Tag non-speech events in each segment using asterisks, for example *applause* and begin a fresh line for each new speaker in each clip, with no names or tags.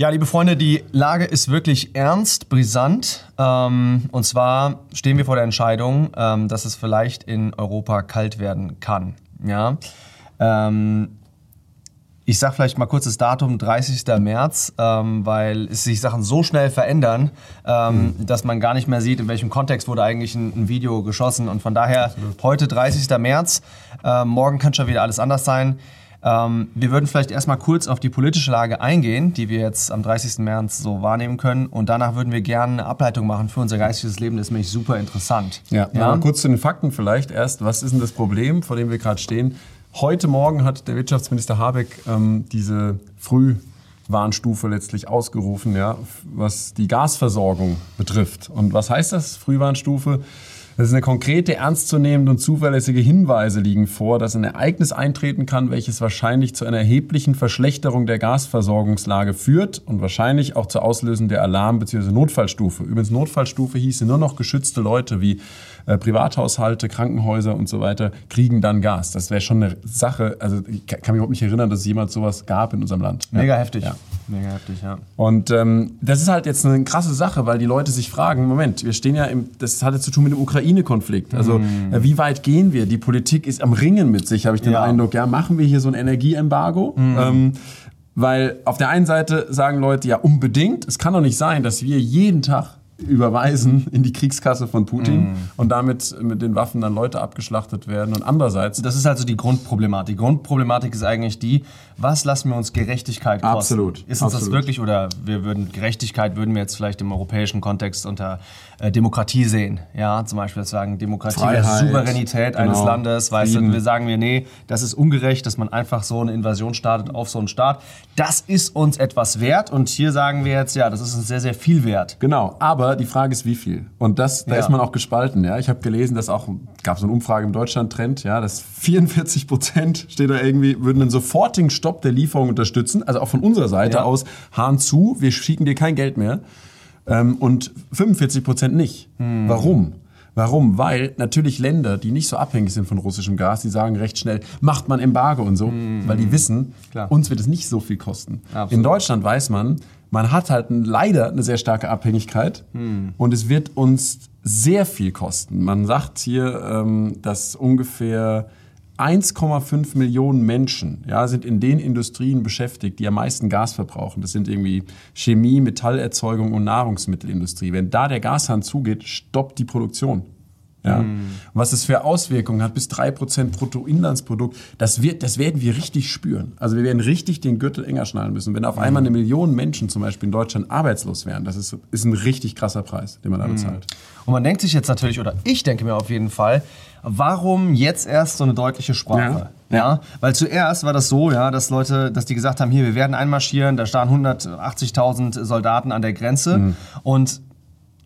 Ja, liebe Freunde, die Lage ist wirklich ernst, brisant. Ähm, und zwar stehen wir vor der Entscheidung, ähm, dass es vielleicht in Europa kalt werden kann. Ja. Ähm, ich sage vielleicht mal kurz das Datum, 30. März, weil es sich Sachen so schnell verändern, mhm. dass man gar nicht mehr sieht, in welchem Kontext wurde eigentlich ein, Video geschossen. Und von daher heute 30. März, morgen kann schon wieder alles anders sein. Ähm, wir würden vielleicht erstmal kurz auf die politische Lage eingehen, die wir jetzt am 30. März so wahrnehmen können. Und danach würden wir gerne eine Ableitung machen für unser geistiges Leben. Das ist nämlich super interessant.
Ja, ja? Kurz zu den Fakten vielleicht erst. Was ist denn das Problem, vor dem wir gerade stehen? Heute Morgen hat der Wirtschaftsminister Habeck ähm, diese Frühwarnstufe letztlich ausgerufen, ja, was die Gasversorgung betrifft. Und was heißt das, Frühwarnstufe? Das ist eine konkrete, ernstzunehmende und zuverlässige Hinweise liegen vor, dass ein Ereignis eintreten kann, welches wahrscheinlich zu einer erheblichen Verschlechterung der Gasversorgungslage führt und wahrscheinlich auch zur Auslösung der Alarm- bzw. Notfallstufe. Übrigens, Notfallstufe hieße nur noch geschützte Leute wie äh, Privathaushalte, Krankenhäuser und so weiter kriegen dann Gas. Das wäre schon eine Sache, also ich kann mich überhaupt nicht erinnern, dass es jemals sowas gab in unserem Land.
Mega ja. heftig.
Ja. Mega heftig, ja. Und ähm, das ist halt jetzt eine krasse Sache, weil die Leute sich fragen, Moment, wir stehen ja im, das hatte zu tun mit dem Ukraine-Konflikt. Also mm. äh, wie weit gehen wir? Die Politik ist am Ringen mit sich, habe ich den ja. Eindruck. Ja, machen wir hier so ein Energieembargo? Mm. Ähm, weil auf der einen Seite sagen Leute, ja unbedingt, es kann doch nicht sein, dass wir jeden Tag überweisen in die Kriegskasse von Putin mm. und damit mit den Waffen dann Leute abgeschlachtet werden. Und andererseits.
Das ist also die Grundproblematik. Die Grundproblematik ist eigentlich die, was lassen wir uns Gerechtigkeit kosten?
Absolut.
Ist uns
Absolut.
das wirklich oder wir würden Gerechtigkeit würden wir jetzt vielleicht im europäischen Kontext unter äh, Demokratie sehen? Ja, zum Beispiel sagen Demokratie
Freiheit,
Souveränität genau. eines Landes. Weißt du, wir sagen wir, nee, das ist ungerecht, dass man einfach so eine Invasion startet auf so einen Staat. Das ist uns etwas wert und hier sagen wir jetzt, ja, das ist uns sehr, sehr viel wert.
Genau, aber die Frage ist, wie viel? Und das, da ja. ist man auch gespalten. Ja, ich habe gelesen, dass auch gab so eine Umfrage im Deutschland-Trend, ja, dass 44 Prozent steht da irgendwie würden einen sofortigen Stopp Stopp der Lieferung unterstützen. Also auch von unserer Seite ja. aus, Hahn zu, wir schicken dir kein Geld mehr. Ähm, und 45 Prozent nicht. Hm. Warum? Warum? Weil natürlich Länder, die nicht so abhängig sind von russischem Gas, die sagen recht schnell, macht man Embargo und so, mhm. weil die wissen, Klar. uns wird es nicht so viel kosten. Absolut. In Deutschland weiß man, man hat halt leider eine sehr starke Abhängigkeit mhm. und es wird uns sehr viel kosten. Man sagt hier, ähm, dass ungefähr 1,5 Millionen Menschen ja, sind in den Industrien beschäftigt, die am meisten Gas verbrauchen. Das sind irgendwie Chemie, Metallerzeugung und Nahrungsmittelindustrie. Wenn da der Gashahn zugeht, stoppt die Produktion. Ja? Mm. Was es für Auswirkungen hat, bis 3% Bruttoinlandsprodukt, das, wird, das werden wir richtig spüren. Also wir werden richtig den Gürtel enger schnallen müssen. Wenn auf mm. einmal eine Million Menschen zum Beispiel in Deutschland arbeitslos wären, das ist, ist ein richtig krasser Preis, den man da mm. bezahlt.
Und man denkt sich jetzt natürlich, oder ich denke mir auf jeden Fall, warum jetzt erst so eine deutliche Sprache? Ja. ja. weil zuerst war das so, ja, dass Leute, dass die gesagt haben, hier, wir werden einmarschieren, da standen 180.000 Soldaten an der Grenze mhm. und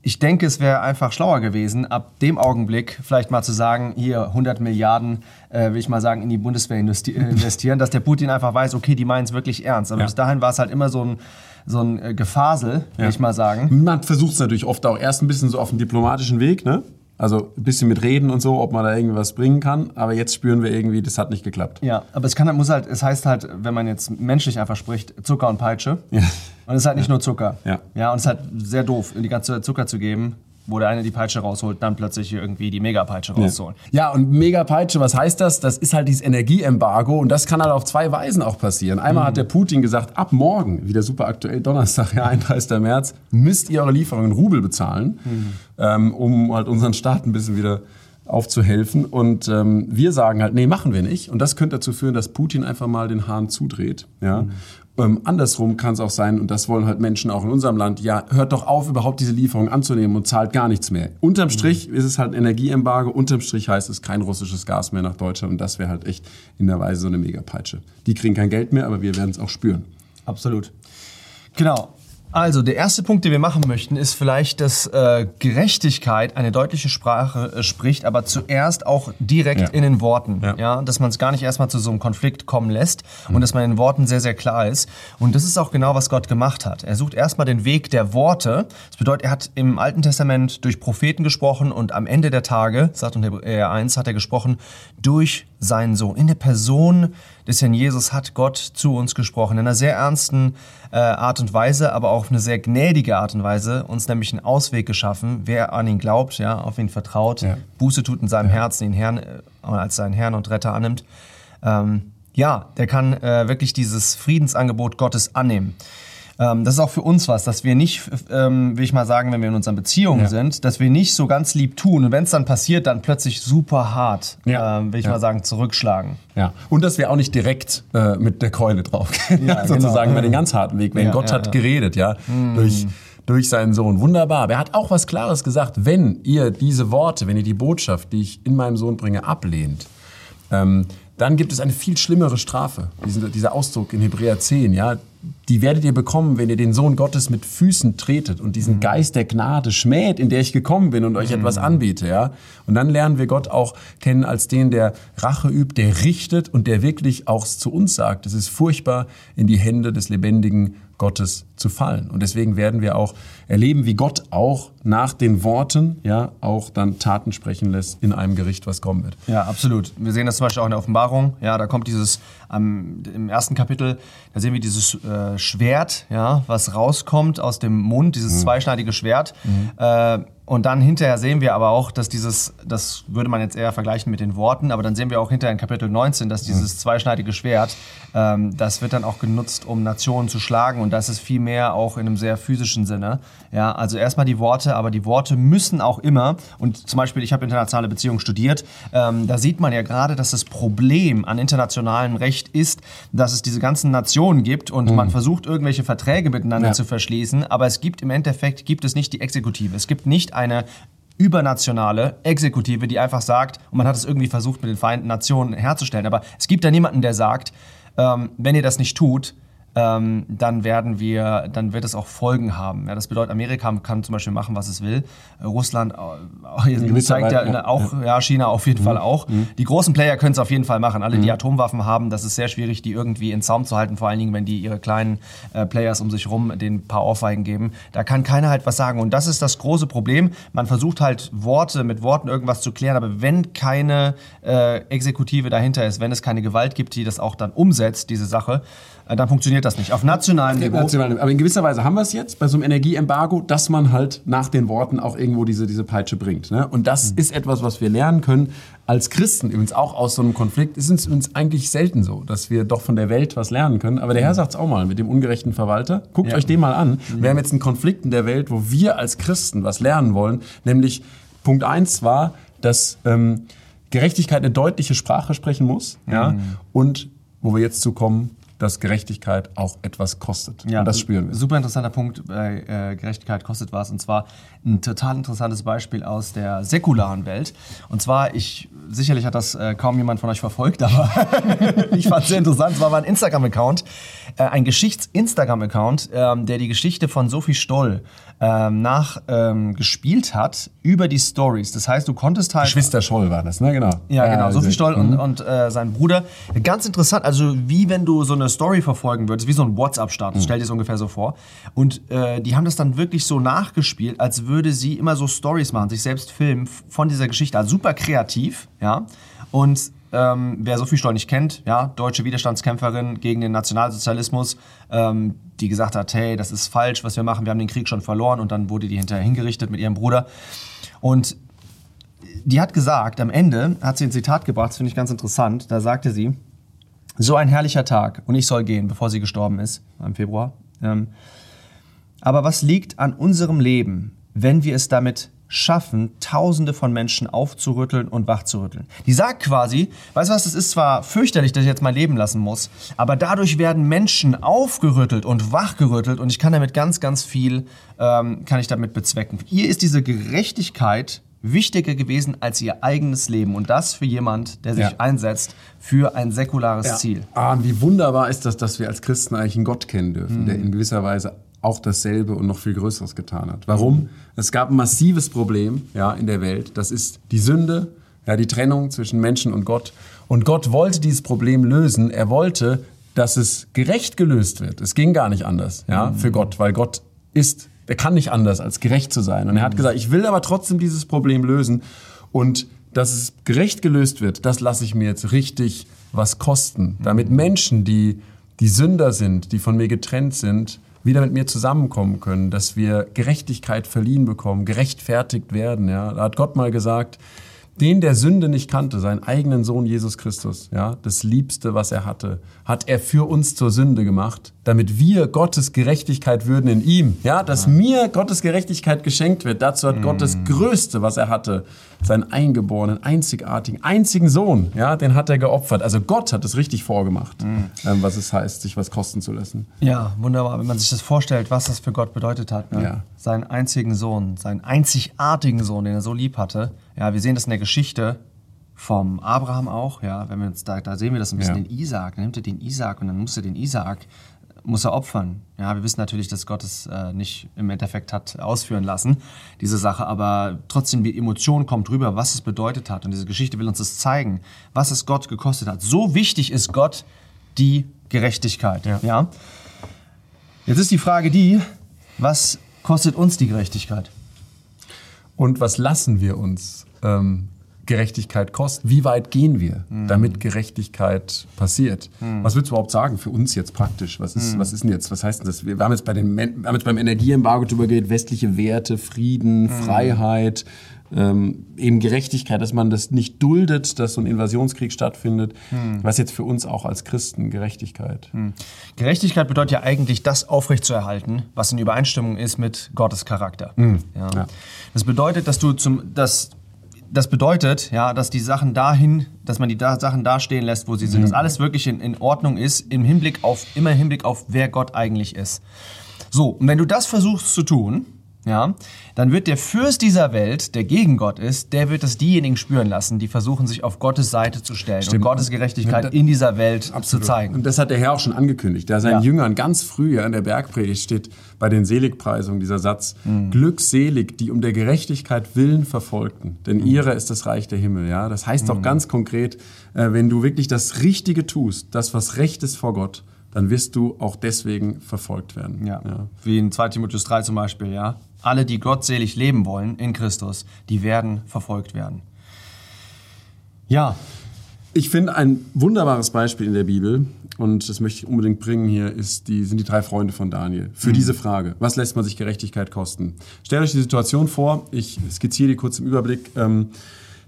ich denke, es wäre einfach schlauer gewesen, ab dem Augenblick vielleicht mal zu sagen, hier 100 Milliarden, äh, will ich mal sagen, in die Bundeswehr *laughs* investieren, dass der Putin einfach weiß, okay, die meinen es wirklich ernst. Aber ja. bis dahin war es halt immer so ein, so ein äh, Gefasel, will ja. ich mal sagen.
Man versucht es natürlich oft auch erst ein bisschen so auf dem diplomatischen Weg, ne? Also ein bisschen mit Reden und so, ob man da irgendwas bringen kann. Aber jetzt spüren wir irgendwie, das hat nicht geklappt.
Ja, aber es kann, muss halt, es heißt halt, wenn man jetzt menschlich einfach spricht, Zucker und Peitsche. Ja. Und es ist halt nicht nur Zucker. Ja. Ja, und es ist halt sehr doof, die ganze Zeit Zucker zu geben wo der eine die Peitsche rausholt, dann plötzlich irgendwie die Megapeitsche rausholen.
Ja. ja, und Megapeitsche, was heißt das? Das ist halt dieses Energieembargo und das kann halt auf zwei Weisen auch passieren. Einmal mhm. hat der Putin gesagt, ab morgen, wieder super aktuell, Donnerstag, ja, 31. März, müsst ihr eure Lieferungen in Rubel bezahlen, mhm. ähm, um halt unseren Staat ein bisschen wieder aufzuhelfen. Und ähm, wir sagen halt, nee, machen wir nicht. Und das könnte dazu führen, dass Putin einfach mal den Hahn zudreht. Ja? Mhm. Ähm, andersrum kann es auch sein, und das wollen halt Menschen auch in unserem Land, ja, hört doch auf, überhaupt diese Lieferung anzunehmen und zahlt gar nichts mehr. Unterm Strich mhm. ist es halt ein Energieembargo, unterm Strich heißt es kein russisches Gas mehr nach Deutschland und das wäre halt echt in der Weise so eine Megapeitsche. Die kriegen kein Geld mehr, aber wir werden es auch spüren.
Absolut. Genau. Also, der erste Punkt, den wir machen möchten, ist vielleicht, dass äh, Gerechtigkeit eine deutliche Sprache äh, spricht, aber zuerst auch direkt
Ja.
in den Worten. Ja.
Ja.
dass man es gar nicht erstmal zu so einem Konflikt kommen lässt und dass man in den Worten sehr, sehr klar ist. Und das ist auch genau, was Gott gemacht hat. Er sucht erstmal den Weg der Worte. Das bedeutet, er hat im Alten Testament durch Propheten gesprochen und am Ende der Tage, sagt Hebräer 1, hat er gesprochen durch seinen Sohn. In der Person des Herrn Jesus hat Gott zu uns gesprochen. In einer sehr ernsten äh, Art und Weise, aber auch auf eine sehr gnädige Art und Weise, uns nämlich einen Ausweg geschaffen, wer an ihn glaubt, ja, auf ihn vertraut,
Ja.
Buße tut in seinem Herzen, ihn Herrn, äh, als seinen Herrn und Retter annimmt. Ähm, ja, der kann äh, wirklich dieses Friedensangebot Gottes annehmen. Ähm, das ist auch für uns was, dass wir nicht, ähm, will ich mal sagen, wenn wir in unseren Beziehungen
Ja.
sind, dass wir nicht so ganz lieb tun und wenn es dann passiert, dann plötzlich super hart,
Ja.
ähm, will ich
Ja.
mal sagen, zurückschlagen.
Ja. Und dass wir auch nicht direkt äh, mit der Keule draufgehen,
Ja, *laughs*
sozusagen
genau.
bei den ganz harten Weg. Wenn Gott hat geredet, ja, durch, durch seinen Sohn. Wunderbar. Aber er hat auch was Klares gesagt. Wenn ihr diese Worte, wenn ihr die Botschaft, die ich in meinem Sohn bringe, ablehnt, ähm, dann gibt es eine viel schlimmere Strafe. Diesen, dieser Ausdruck in Hebräer 10, ja, die werdet ihr bekommen, wenn ihr den Sohn Gottes mit Füßen tretet und diesen Geist der Gnade schmäht, in der ich gekommen bin und euch etwas anbiete, ja. Und dann lernen wir Gott auch kennen als den, der Rache übt, der richtet und der wirklich auch zu uns sagt, es ist furchtbar, in die Hände des lebendigen Gottes zu fallen. Und deswegen werden wir auch erleben, wie Gott auch nach den Worten, ja, auch dann Taten sprechen lässt in einem Gericht, was kommen wird.
Ja, absolut. Wir sehen das zum Beispiel auch in der Offenbarung. Ja, da kommt dieses am, im ersten Kapitel, da sehen wir dieses äh, Schwert, ja, was rauskommt aus dem Mund, dieses zweischneidige Schwert. Äh, und dann hinterher sehen wir aber auch, dass dieses, das würde man jetzt eher vergleichen mit den Worten, aber dann sehen wir auch hinterher in Kapitel 19, dass dieses zweischneidige Schwert, das wird dann auch genutzt, um Nationen zu schlagen und das ist viel mehr auch in einem sehr physischen Sinne. Ja, also erstmal die Worte, aber die Worte müssen auch immer, und zum Beispiel, ich habe internationale Beziehungen studiert, ähm, da sieht man ja gerade, dass das Problem an internationalem Recht ist, dass es diese ganzen Nationen gibt und man versucht, irgendwelche Verträge miteinander
Ja.
zu verschließen, aber es gibt im Endeffekt, gibt es nicht die Exekutive. Es gibt nicht eine übernationale Exekutive, die einfach sagt, und man hat es irgendwie versucht mit den Vereinten Nationen herzustellen, aber es gibt da niemanden, der sagt, ähm, wenn ihr das nicht tut, ähm, dann werden wir, dann wird es auch Folgen haben. Ja, das bedeutet, Amerika kann zum Beispiel machen, was es will. Äh, Russland äh,
gewisser
zeigt ja,
Weise, ja.
auch, ja, China auf jeden Fall auch. Die großen Player können es auf jeden Fall machen. Alle, die Atomwaffen haben, das ist sehr schwierig, die irgendwie in Zaum zu halten, vor allen Dingen, wenn die ihre kleinen äh, Players um sich rum den paar Ohrfeigen geben. Da kann keiner halt was sagen. Und das ist das große Problem. Man versucht halt Worte mit Worten irgendwas zu klären, aber wenn keine äh, Exekutive dahinter ist, wenn es keine Gewalt gibt, die das auch dann umsetzt, diese Sache, äh, dann funktioniert das nicht. Auf nationalem Niveau.
Aber in gewisser Weise haben wir es jetzt bei so einem Energieembargo, dass man halt nach den Worten auch irgendwo diese, diese Peitsche bringt. Ne? Und das ist etwas, was wir lernen können als Christen, übrigens auch aus so einem Konflikt. Es ist uns eigentlich selten so, dass wir doch von der Welt was lernen können. Aber der Herr sagt es auch mal mit dem ungerechten Verwalter. Guckt
Ja.
euch den mal an. Wir haben jetzt einen Konflikt in der Welt, wo wir als Christen was lernen wollen. Nämlich Punkt eins war, dass ähm, Gerechtigkeit eine deutliche Sprache sprechen muss. Ja? Und wo wir jetzt zu kommen, dass Gerechtigkeit auch etwas kostet.
Ja,
Und das spüren wir.
Super interessanter Punkt bei äh, Gerechtigkeit kostet was. Und zwar ein total interessantes Beispiel aus der säkularen Welt. Und zwar, ich sicherlich hat das äh, kaum jemand von euch verfolgt, aber *laughs* ich fand es sehr interessant. Es war mal ein Instagram-Account, äh, ein Geschichts-Instagram-Account, ähm, der die Geschichte von Sophie Stoll ähm, nach ähm, hat über die Stories. Das heißt, du konntest halt
Geschwister Scholl war das, ne? Genau.
ja, genau. Sophie
diese-
Stoll und, und äh, sein Bruder. Ganz interessant, also wie wenn du so eine Story verfolgen würdest, wie so ein WhatsApp-Status, stell dir es ungefähr so vor. Und äh, die haben das dann wirklich so nachgespielt, als würde sie immer so Stories machen, sich selbst filmen von dieser Geschichte. Also super kreativ, ja. Und ähm, wer Sophie Stoll nicht kennt, ja, deutsche Widerstandskämpferin gegen den Nationalsozialismus, ähm, die gesagt hat, hey, das ist falsch, was wir machen, wir haben den Krieg schon verloren und dann wurde die hinterher hingerichtet mit ihrem Bruder. Und die hat gesagt, am Ende hat sie ein Zitat gebracht, das finde ich ganz interessant. Da sagte sie, so ein herrlicher Tag und ich soll gehen, bevor sie gestorben ist, im Februar. Ähm, aber was liegt an unserem Leben, wenn wir es damit schaffen, Tausende von Menschen aufzurütteln und wachzurütteln? Die sagt quasi, weißt du was, es ist zwar fürchterlich, dass ich jetzt mein Leben lassen muss, aber dadurch werden Menschen aufgerüttelt und wachgerüttelt und ich kann damit ganz, ganz viel, ähm, kann ich damit bezwecken. Ihr ist diese Gerechtigkeit wichtiger gewesen als ihr eigenes Leben und das für jemand, der sich
Ja.
einsetzt für ein säkulares
Ja.
Ziel.
Ah, und wie wunderbar ist das, dass wir als Christen eigentlich einen Gott kennen dürfen,
Mhm.
der in gewisser Weise auch dasselbe und noch viel Größeres getan hat. Warum? Es gab ein massives Problem ja, in der Welt. Das ist die Sünde, ja, die Trennung zwischen Menschen und Gott. Und Gott wollte dieses Problem lösen. Er wollte, dass es gerecht gelöst wird. Es ging gar nicht anders ja, für Gott, weil Gott ist, er kann nicht anders, als gerecht zu sein. Und er hat gesagt, ich will aber trotzdem dieses Problem lösen. Und dass es gerecht gelöst wird, das lasse ich mir jetzt richtig was kosten. Damit Menschen, die, die Sünder sind, die von mir getrennt sind, wieder mit mir zusammenkommen können, dass wir Gerechtigkeit verliehen bekommen, gerechtfertigt werden. Ja. Da hat Gott mal gesagt, den der Sünde nicht kannte, seinen eigenen Sohn Jesus Christus, ja, das Liebste, was er hatte, hat er für uns zur Sünde gemacht, damit wir Gottes Gerechtigkeit würden in ihm, ja, dass ja. mir Gottes Gerechtigkeit geschenkt wird. Dazu hat mm. Gott das Größte, was er hatte, seinen eingeborenen, einzigartigen, einzigen Sohn, ja, den hat er geopfert. Also Gott hat es richtig vorgemacht, mm. ähm, was es heißt, sich was kosten zu lassen.
Ja, wunderbar, wenn man sich das vorstellt, was das für Gott bedeutet hat, ne? ja. seinen einzigen Sohn, seinen einzigartigen Sohn, den er so lieb hatte ja, wir sehen das in der Geschichte vom Abraham auch, ja, wenn wir uns da, da sehen wir das ein bisschen, ja. den Isaac, dann nimmt er den Isaac und dann muss er den Isaac, muss er opfern. Ja, wir wissen natürlich, dass Gott es äh, nicht im Endeffekt hat ausführen lassen, diese Sache, aber trotzdem die Emotion kommt rüber, was es bedeutet hat und diese Geschichte will uns das zeigen, was es Gott gekostet hat. So wichtig ist Gott die Gerechtigkeit, ja. ja? Jetzt ist die Frage die, was kostet uns die Gerechtigkeit?
Und was lassen wir uns ähm, Gerechtigkeit kosten? Wie weit gehen wir, mhm. damit Gerechtigkeit passiert? Mhm. Was würdest du überhaupt sagen für uns jetzt praktisch? Was ist, mhm. was ist denn jetzt, was heißt denn das? Wir haben jetzt, bei den, wir haben jetzt beim Energieembargo drüber geredet, westliche Werte, Frieden, mhm. Freiheit, ähm, eben Gerechtigkeit, dass man das nicht duldet, dass so ein Invasionskrieg stattfindet. Hm. Was jetzt für uns auch als Christen Gerechtigkeit? Hm.
Gerechtigkeit bedeutet ja eigentlich, das aufrechtzuerhalten, was in Übereinstimmung ist mit Gottes Charakter. Ja. Ja. Das bedeutet, dass du zum, das, das bedeutet, ja, dass die Sachen dahin, dass man die da Sachen dastehen lässt, wo sie sind, dass alles wirklich in, in Ordnung ist, im Hinblick auf, immer im Hinblick auf, wer Gott eigentlich ist. So, und wenn du das versuchst zu tun, ja, dann wird der Fürst dieser Welt, der gegen Gott ist, der wird es diejenigen spüren lassen, die versuchen, sich auf Gottes Seite zu stellen Stimmt. und Gottes Gerechtigkeit in dieser Welt Absolut. zu zeigen.
Und das hat der Herr auch schon angekündigt. Da seinen ja. Jüngern ganz früh in der Bergpredigt steht bei den Seligpreisungen dieser Satz, mhm. glückselig, die um der Gerechtigkeit willen verfolgten, denn mhm. ihrer ist das Reich der Himmel. Ja, Das heißt mhm. auch ganz konkret, äh, wenn du wirklich das Richtige tust, das, was recht ist vor Gott, dann wirst du auch deswegen verfolgt werden.
Ja. ja. Wie in 2 Timotheus 3 zum Beispiel, ja. Alle, die gottselig leben wollen in Christus, die werden verfolgt werden.
Ja. Ich finde ein wunderbares Beispiel in der Bibel, und das möchte ich unbedingt bringen hier, ist die, sind die drei Freunde von Daniel. Für mhm. diese Frage, was lässt man sich Gerechtigkeit kosten? Stellt euch die Situation vor, ich skizziere die kurz im Überblick. Ähm,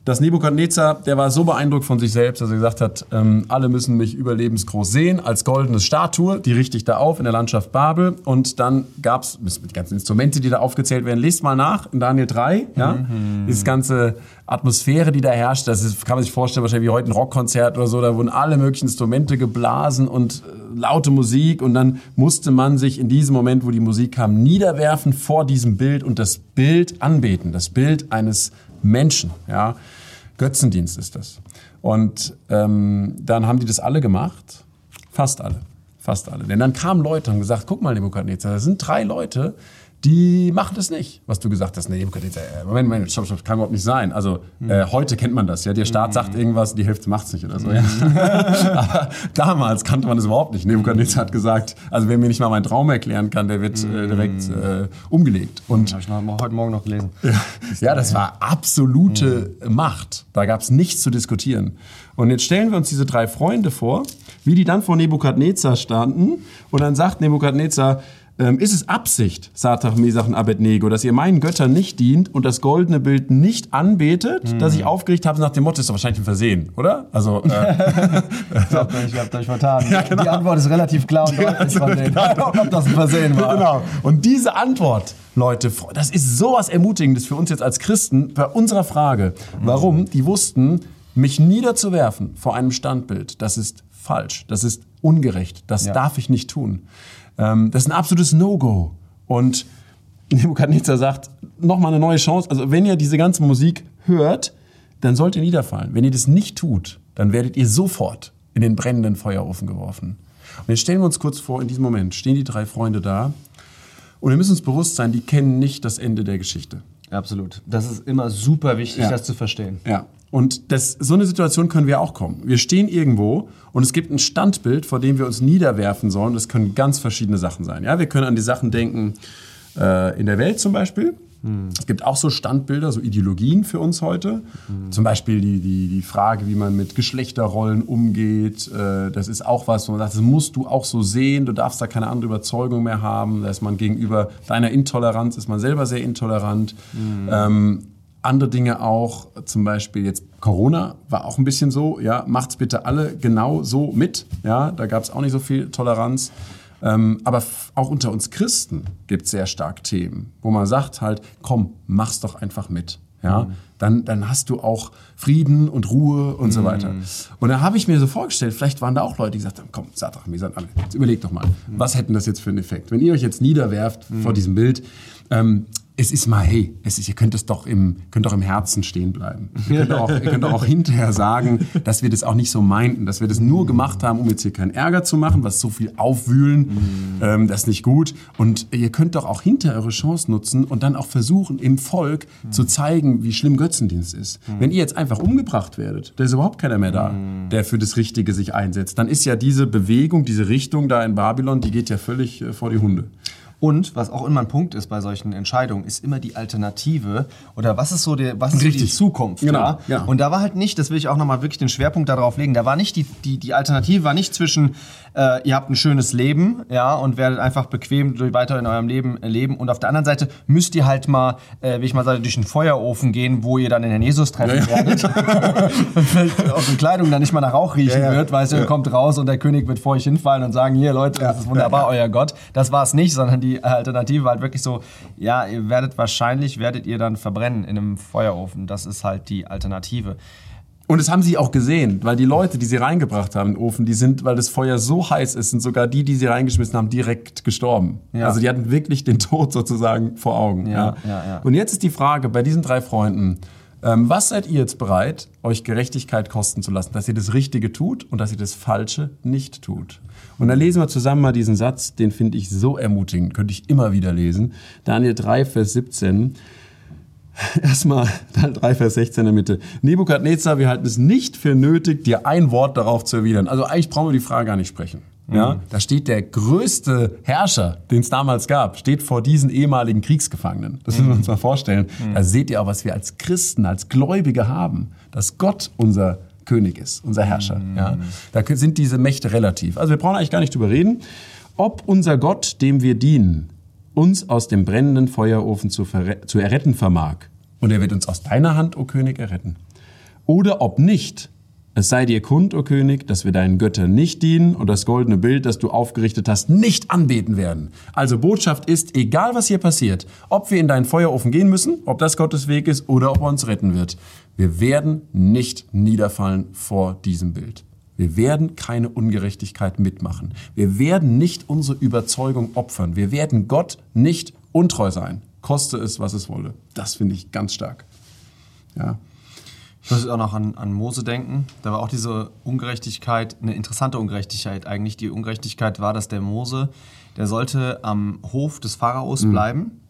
dass Nebukadnezar, der war so beeindruckt von sich selbst, dass er gesagt hat, ähm, alle müssen mich überlebensgroß sehen, als goldene Statue, die richte ich da auf in der Landschaft Babel. Und dann gab es die ganzen Instrumente, die da aufgezählt werden. Lest mal nach in Daniel 3, ja, mhm. diese ganze Atmosphäre, die da herrscht, das ist, kann man sich vorstellen, wahrscheinlich wie heute ein Rockkonzert oder so, da wurden alle möglichen Instrumente geblasen und äh, laute Musik und dann musste man sich in diesem Moment, wo die Musik kam, niederwerfen vor diesem Bild und das Bild anbeten, das Bild eines Menschen, ja. Götzendienst ist das. Und ähm, dann haben die das alle gemacht, fast alle, fast alle. Denn dann kamen Leute und haben gesagt, guck mal, Nebukadnezar, da sind drei Leute, die machen das nicht, was du gesagt hast. Nee, Moment, Moment, stopp, stopp, kann überhaupt nicht sein. Also hm. äh, heute kennt man das, ja. Der Staat hm. sagt irgendwas, die Hälfte macht es nicht oder so. Ja. *laughs* Aber damals kannte man das überhaupt nicht. Nebukadnezar hat gesagt, also wer mir nicht mal meinen Traum erklären kann, der wird äh, direkt hm. äh, umgelegt.
Und habe ich noch, heute Morgen noch gelesen.
ja, das war absolute hm. Macht. Da gab es nichts zu diskutieren. Und jetzt stellen wir uns diese drei Freunde vor, wie die dann vor Nebukadnezar standen. Und dann sagt Nebukadnezar, ähm, ist es Absicht, Satach, Mesach und Abednego, dass ihr meinen Göttern nicht dient und das goldene Bild nicht anbetet, hm. das ich aufgerichtet habe nach dem Motto, ist doch wahrscheinlich ein Versehen, oder? Also, äh,
ich *laughs* glaube, ich habe euch vertan. Ja, genau. Die Antwort ist relativ klar und deutlich ja, von denen, genau. ob das ein Versehen war.
Genau. Und diese Antwort, Leute, das ist sowas Ermutigendes für uns jetzt als Christen bei unserer Frage. Warum? Die wussten, mich niederzuwerfen vor einem Standbild, das ist falsch, das ist ungerecht, das ja. darf ich nicht tun. Ähm, das ist ein absolutes No-Go. Und *laughs* Nebukadnezar sagt, nochmal eine neue Chance. Also wenn ihr diese ganze Musik hört, dann sollt ihr niederfallen. Wenn ihr das nicht tut, dann werdet ihr sofort in den brennenden Feuerofen geworfen. Und jetzt stellen wir uns kurz vor, in diesem Moment stehen die drei Freunde da Und wir müssen uns bewusst sein, die kennen nicht das Ende der Geschichte.
Absolut. Das ist immer super wichtig,
Ja.
das zu verstehen.
Ja. Und das, so eine Situation können wir auch kommen. Wir stehen irgendwo und es gibt ein Standbild, vor dem wir uns niederwerfen sollen. Das können ganz verschiedene Sachen sein. Ja, wir können an die Sachen denken äh, in der Welt zum Beispiel. Es gibt auch so Standbilder, so Ideologien für uns heute. Zum Beispiel die, die, die Frage, wie man mit Geschlechterrollen umgeht. Äh, das ist auch was, wo man sagt, das musst du auch so sehen. Du darfst da keine andere Überzeugung mehr haben. Da ist man gegenüber deiner Intoleranz, ist man selber sehr intolerant. Ähm, andere Dinge auch, zum Beispiel jetzt Corona war auch ein bisschen so, ja, macht's bitte alle genau so mit, ja, da gab es auch nicht so viel Toleranz. Ähm, aber auch unter uns Christen gibt es sehr stark Themen, wo man sagt halt, komm, mach's doch einfach mit. Ja, dann, dann hast du auch Frieden und Ruhe und so weiter. Und da habe ich mir so vorgestellt, vielleicht waren da auch Leute, die gesagt haben, komm, sag doch, alle, jetzt überlegt doch mal, was hätten das jetzt für einen Effekt? Wenn ihr euch jetzt niederwerft vor diesem Bild, ähm, es ist mal, hey, es ist, ihr könnt es doch im, könnt doch im Herzen stehen bleiben. Ihr könnt, auch, ihr könnt auch *laughs* hinterher sagen, dass wir das auch nicht so meinten, dass wir das nur gemacht haben, um jetzt hier keinen Ärger zu machen, was so viel aufwühlen, ähm, das ist nicht gut. Und ihr könnt doch auch hinterher eure Chance nutzen und dann auch versuchen, im Volk zu zeigen, wie schlimm Götzendienst ist. Wenn ihr jetzt einfach umgebracht werdet, da ist überhaupt keiner mehr da, der für das Richtige sich einsetzt, dann ist ja diese Bewegung, diese Richtung da in Babylon, die geht ja völlig äh, vor die Hunde.
Und was auch immer ein Punkt ist bei solchen Entscheidungen, ist immer die Alternative oder was ist so die, was ist so die. Zukunft.
Genau,
Ja?
ja.
Und da war halt nicht, das will ich auch nochmal wirklich den Schwerpunkt darauf legen, da war nicht die, die, die Alternative war nicht zwischen, äh, ihr habt ein schönes Leben ja, und werdet einfach bequem durch, weiter in eurem Leben äh, leben und auf der anderen Seite müsst ihr halt mal, äh, wie ich mal sage, durch einen Feuerofen gehen, wo ihr dann den Herrn Jesus treffen werdet. *laughs* und vielleicht eure Kleidung dann nicht mal nach Rauch riechen
Ja, ja.
wird, weißt du, ihr kommt raus und der König wird vor euch hinfallen und sagen, hier Leute, das ist wunderbar, euer Gott. Das war es nicht, sondern die Alternative war halt wirklich so, ja, ihr werdet wahrscheinlich, werdet ihr dann verbrennen in einem Feuerofen. Das ist halt die Alternative.
Und das haben sie auch gesehen, weil die Leute, die sie reingebracht haben in den Ofen, die sind, weil das Feuer so heiß ist, sind sogar die, die sie reingeschmissen haben, direkt gestorben.
Ja.
Also die hatten wirklich den Tod sozusagen vor Augen.
Ja, ja, ja.
Und jetzt ist die Frage bei diesen drei Freunden, was seid ihr jetzt bereit, euch Gerechtigkeit kosten zu lassen, dass ihr das Richtige tut und dass ihr das Falsche nicht tut? Und dann lesen wir zusammen mal diesen Satz, den finde ich so ermutigend, könnte ich immer wieder lesen. Daniel 3, Vers 17. *laughs* Erstmal Teil 3, Vers 16 in der Mitte. Nebukadnezar, wir halten es nicht für nötig, dir ein Wort darauf zu erwidern. Also eigentlich brauchen wir die Frage gar nicht sprechen. Ja, da steht der größte Herrscher, den es damals gab, steht vor diesen ehemaligen Kriegsgefangenen. Das müssen wir uns mal vorstellen. Da seht ihr auch, was wir als Christen, als Gläubige haben, dass Gott unser König ist, unser Herrscher. Ja, da sind diese Mächte relativ. Also wir brauchen eigentlich gar nicht drüber reden. Ob unser Gott, dem wir dienen, uns aus dem brennenden Feuerofen zu, zu erretten vermag. Und er wird uns aus deiner Hand, o König, erretten. Oder ob nicht, es sei dir kund, o König, dass wir deinen Göttern nicht dienen und das goldene Bild, das du aufgerichtet hast, nicht anbeten werden. Also Botschaft ist, egal was hier passiert, ob wir in deinen Feuerofen gehen müssen, ob das Gottes Weg ist oder ob er uns retten wird, wir werden nicht niederfallen vor diesem Bild. Wir werden keine Ungerechtigkeit mitmachen. Wir werden nicht unsere Überzeugung opfern. Wir werden Gott nicht untreu sein. Koste es, was es wolle. Das finde ich ganz stark. Ja.
Ich muss auch noch an, an Mose denken. Da war auch diese Ungerechtigkeit, eine interessante Ungerechtigkeit eigentlich. Die Ungerechtigkeit war, dass der Mose, der sollte am Hof des Pharaos bleiben.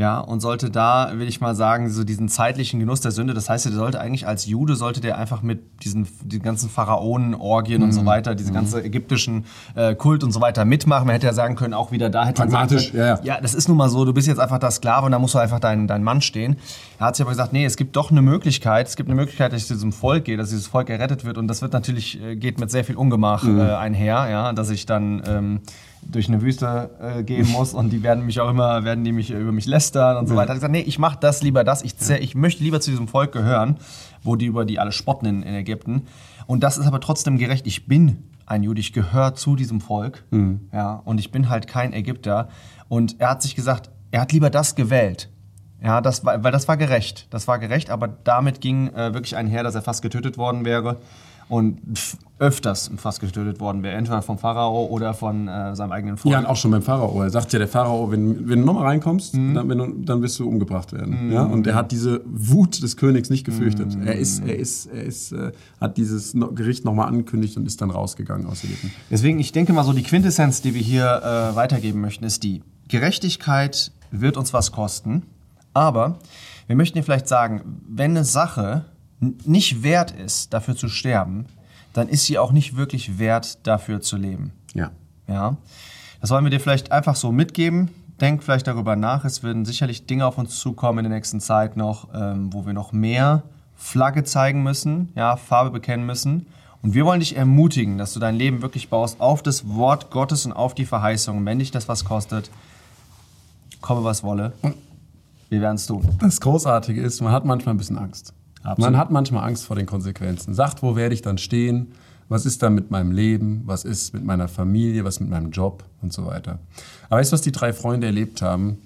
Ja, und sollte da, will ich mal sagen, so diesen zeitlichen Genuss der Sünde, das heißt, der sollte eigentlich als Jude, sollte der einfach mit diesen, den ganzen Pharaonen-Orgien und so weiter, diese ganze ägyptischen äh, Kult und so weiter mitmachen. Man hätte ja sagen können, auch wieder da hätte man
Pragmatisch, ja, ja.
ja, das ist nun mal so, du bist jetzt einfach der Sklave und da musst du einfach dein, dein Mann stehen. Er hat sich aber gesagt, nee, es gibt doch eine Möglichkeit, es gibt eine Möglichkeit, dass ich zu diesem Volk gehe, dass dieses Volk errettet wird und das wird natürlich, äh, geht mit sehr viel Ungemach
Mhm.
äh, einher, ja, dass ich dann ähm, durch eine Wüste äh, gehen muss und die werden mich auch immer, werden die mich über mich lästern und so weiter. Er hat gesagt, nee, ich mach das lieber das, ich, zäh- ich möchte lieber zu diesem Volk gehören, wo die über die alle spotten in, in Ägypten. Und das ist aber trotzdem gerecht. Ich bin ein Jude, ich gehöre zu diesem Volk. Ja, und ich bin halt kein Ägypter. Und er hat sich gesagt, er hat lieber das gewählt. Ja, das war, weil das war gerecht. Das war gerecht, aber damit ging äh, wirklich einher, dass er fast getötet worden wäre. Und öfters fast getötet worden wäre. Entweder vom Pharao oder von äh, seinem eigenen Volk.
Ja, und auch schon beim Pharao. Er sagt ja, der Pharao, wenn, wenn du nochmal reinkommst, dann, wenn du, dann wirst du umgebracht werden. Ja? Und er hat diese Wut des Königs nicht gefürchtet. Er ist, er ist, er ist, äh, hat dieses Gericht nochmal angekündigt und ist dann rausgegangen aus Ägypten.
Deswegen, ich denke mal so, die Quintessenz, die wir hier äh, weitergeben möchten, ist die, Gerechtigkeit wird uns was kosten, aber wir möchten dir vielleicht sagen, wenn eine Sache nicht wert ist, dafür zu sterben, dann ist sie auch nicht wirklich wert, dafür zu leben.
Ja.
Ja. Das wollen wir dir vielleicht einfach so mitgeben. Denk vielleicht darüber nach. Es werden sicherlich Dinge auf uns zukommen in der nächsten Zeit noch, ähm, wo wir noch mehr Flagge zeigen müssen, ja, Farbe bekennen müssen. Und wir wollen dich ermutigen, dass du dein Leben wirklich baust auf das Wort Gottes und auf die Verheißung. Wenn dich das was kostet, komme was wolle. Wir werden es tun.
Das Großartige ist, man hat manchmal ein bisschen Angst.
Absolut.
Man hat manchmal Angst vor den Konsequenzen. Sagt, wo werde ich dann stehen? Was ist da mit meinem Leben? Was ist mit meiner Familie? Was mit meinem Job? Und so weiter. Aber weißt du, was die drei Freunde erlebt haben?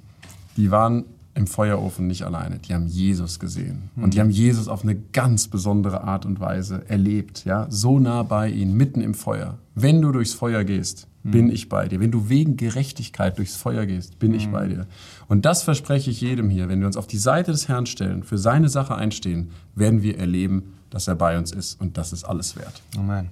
Die waren im Feuerofen nicht alleine. Die haben Jesus gesehen. Und die haben Jesus auf eine ganz besondere Art und Weise erlebt. Ja? So nah bei ihnen, mitten im Feuer. Wenn du durchs Feuer gehst, bin ich bei dir. Wenn du wegen Gerechtigkeit durchs Feuer gehst, bin ich bei dir. Und das verspreche ich jedem hier. Wenn wir uns auf die Seite des Herrn stellen, für seine Sache einstehen, werden wir erleben, dass er bei uns ist. Und das ist alles wert.
Amen.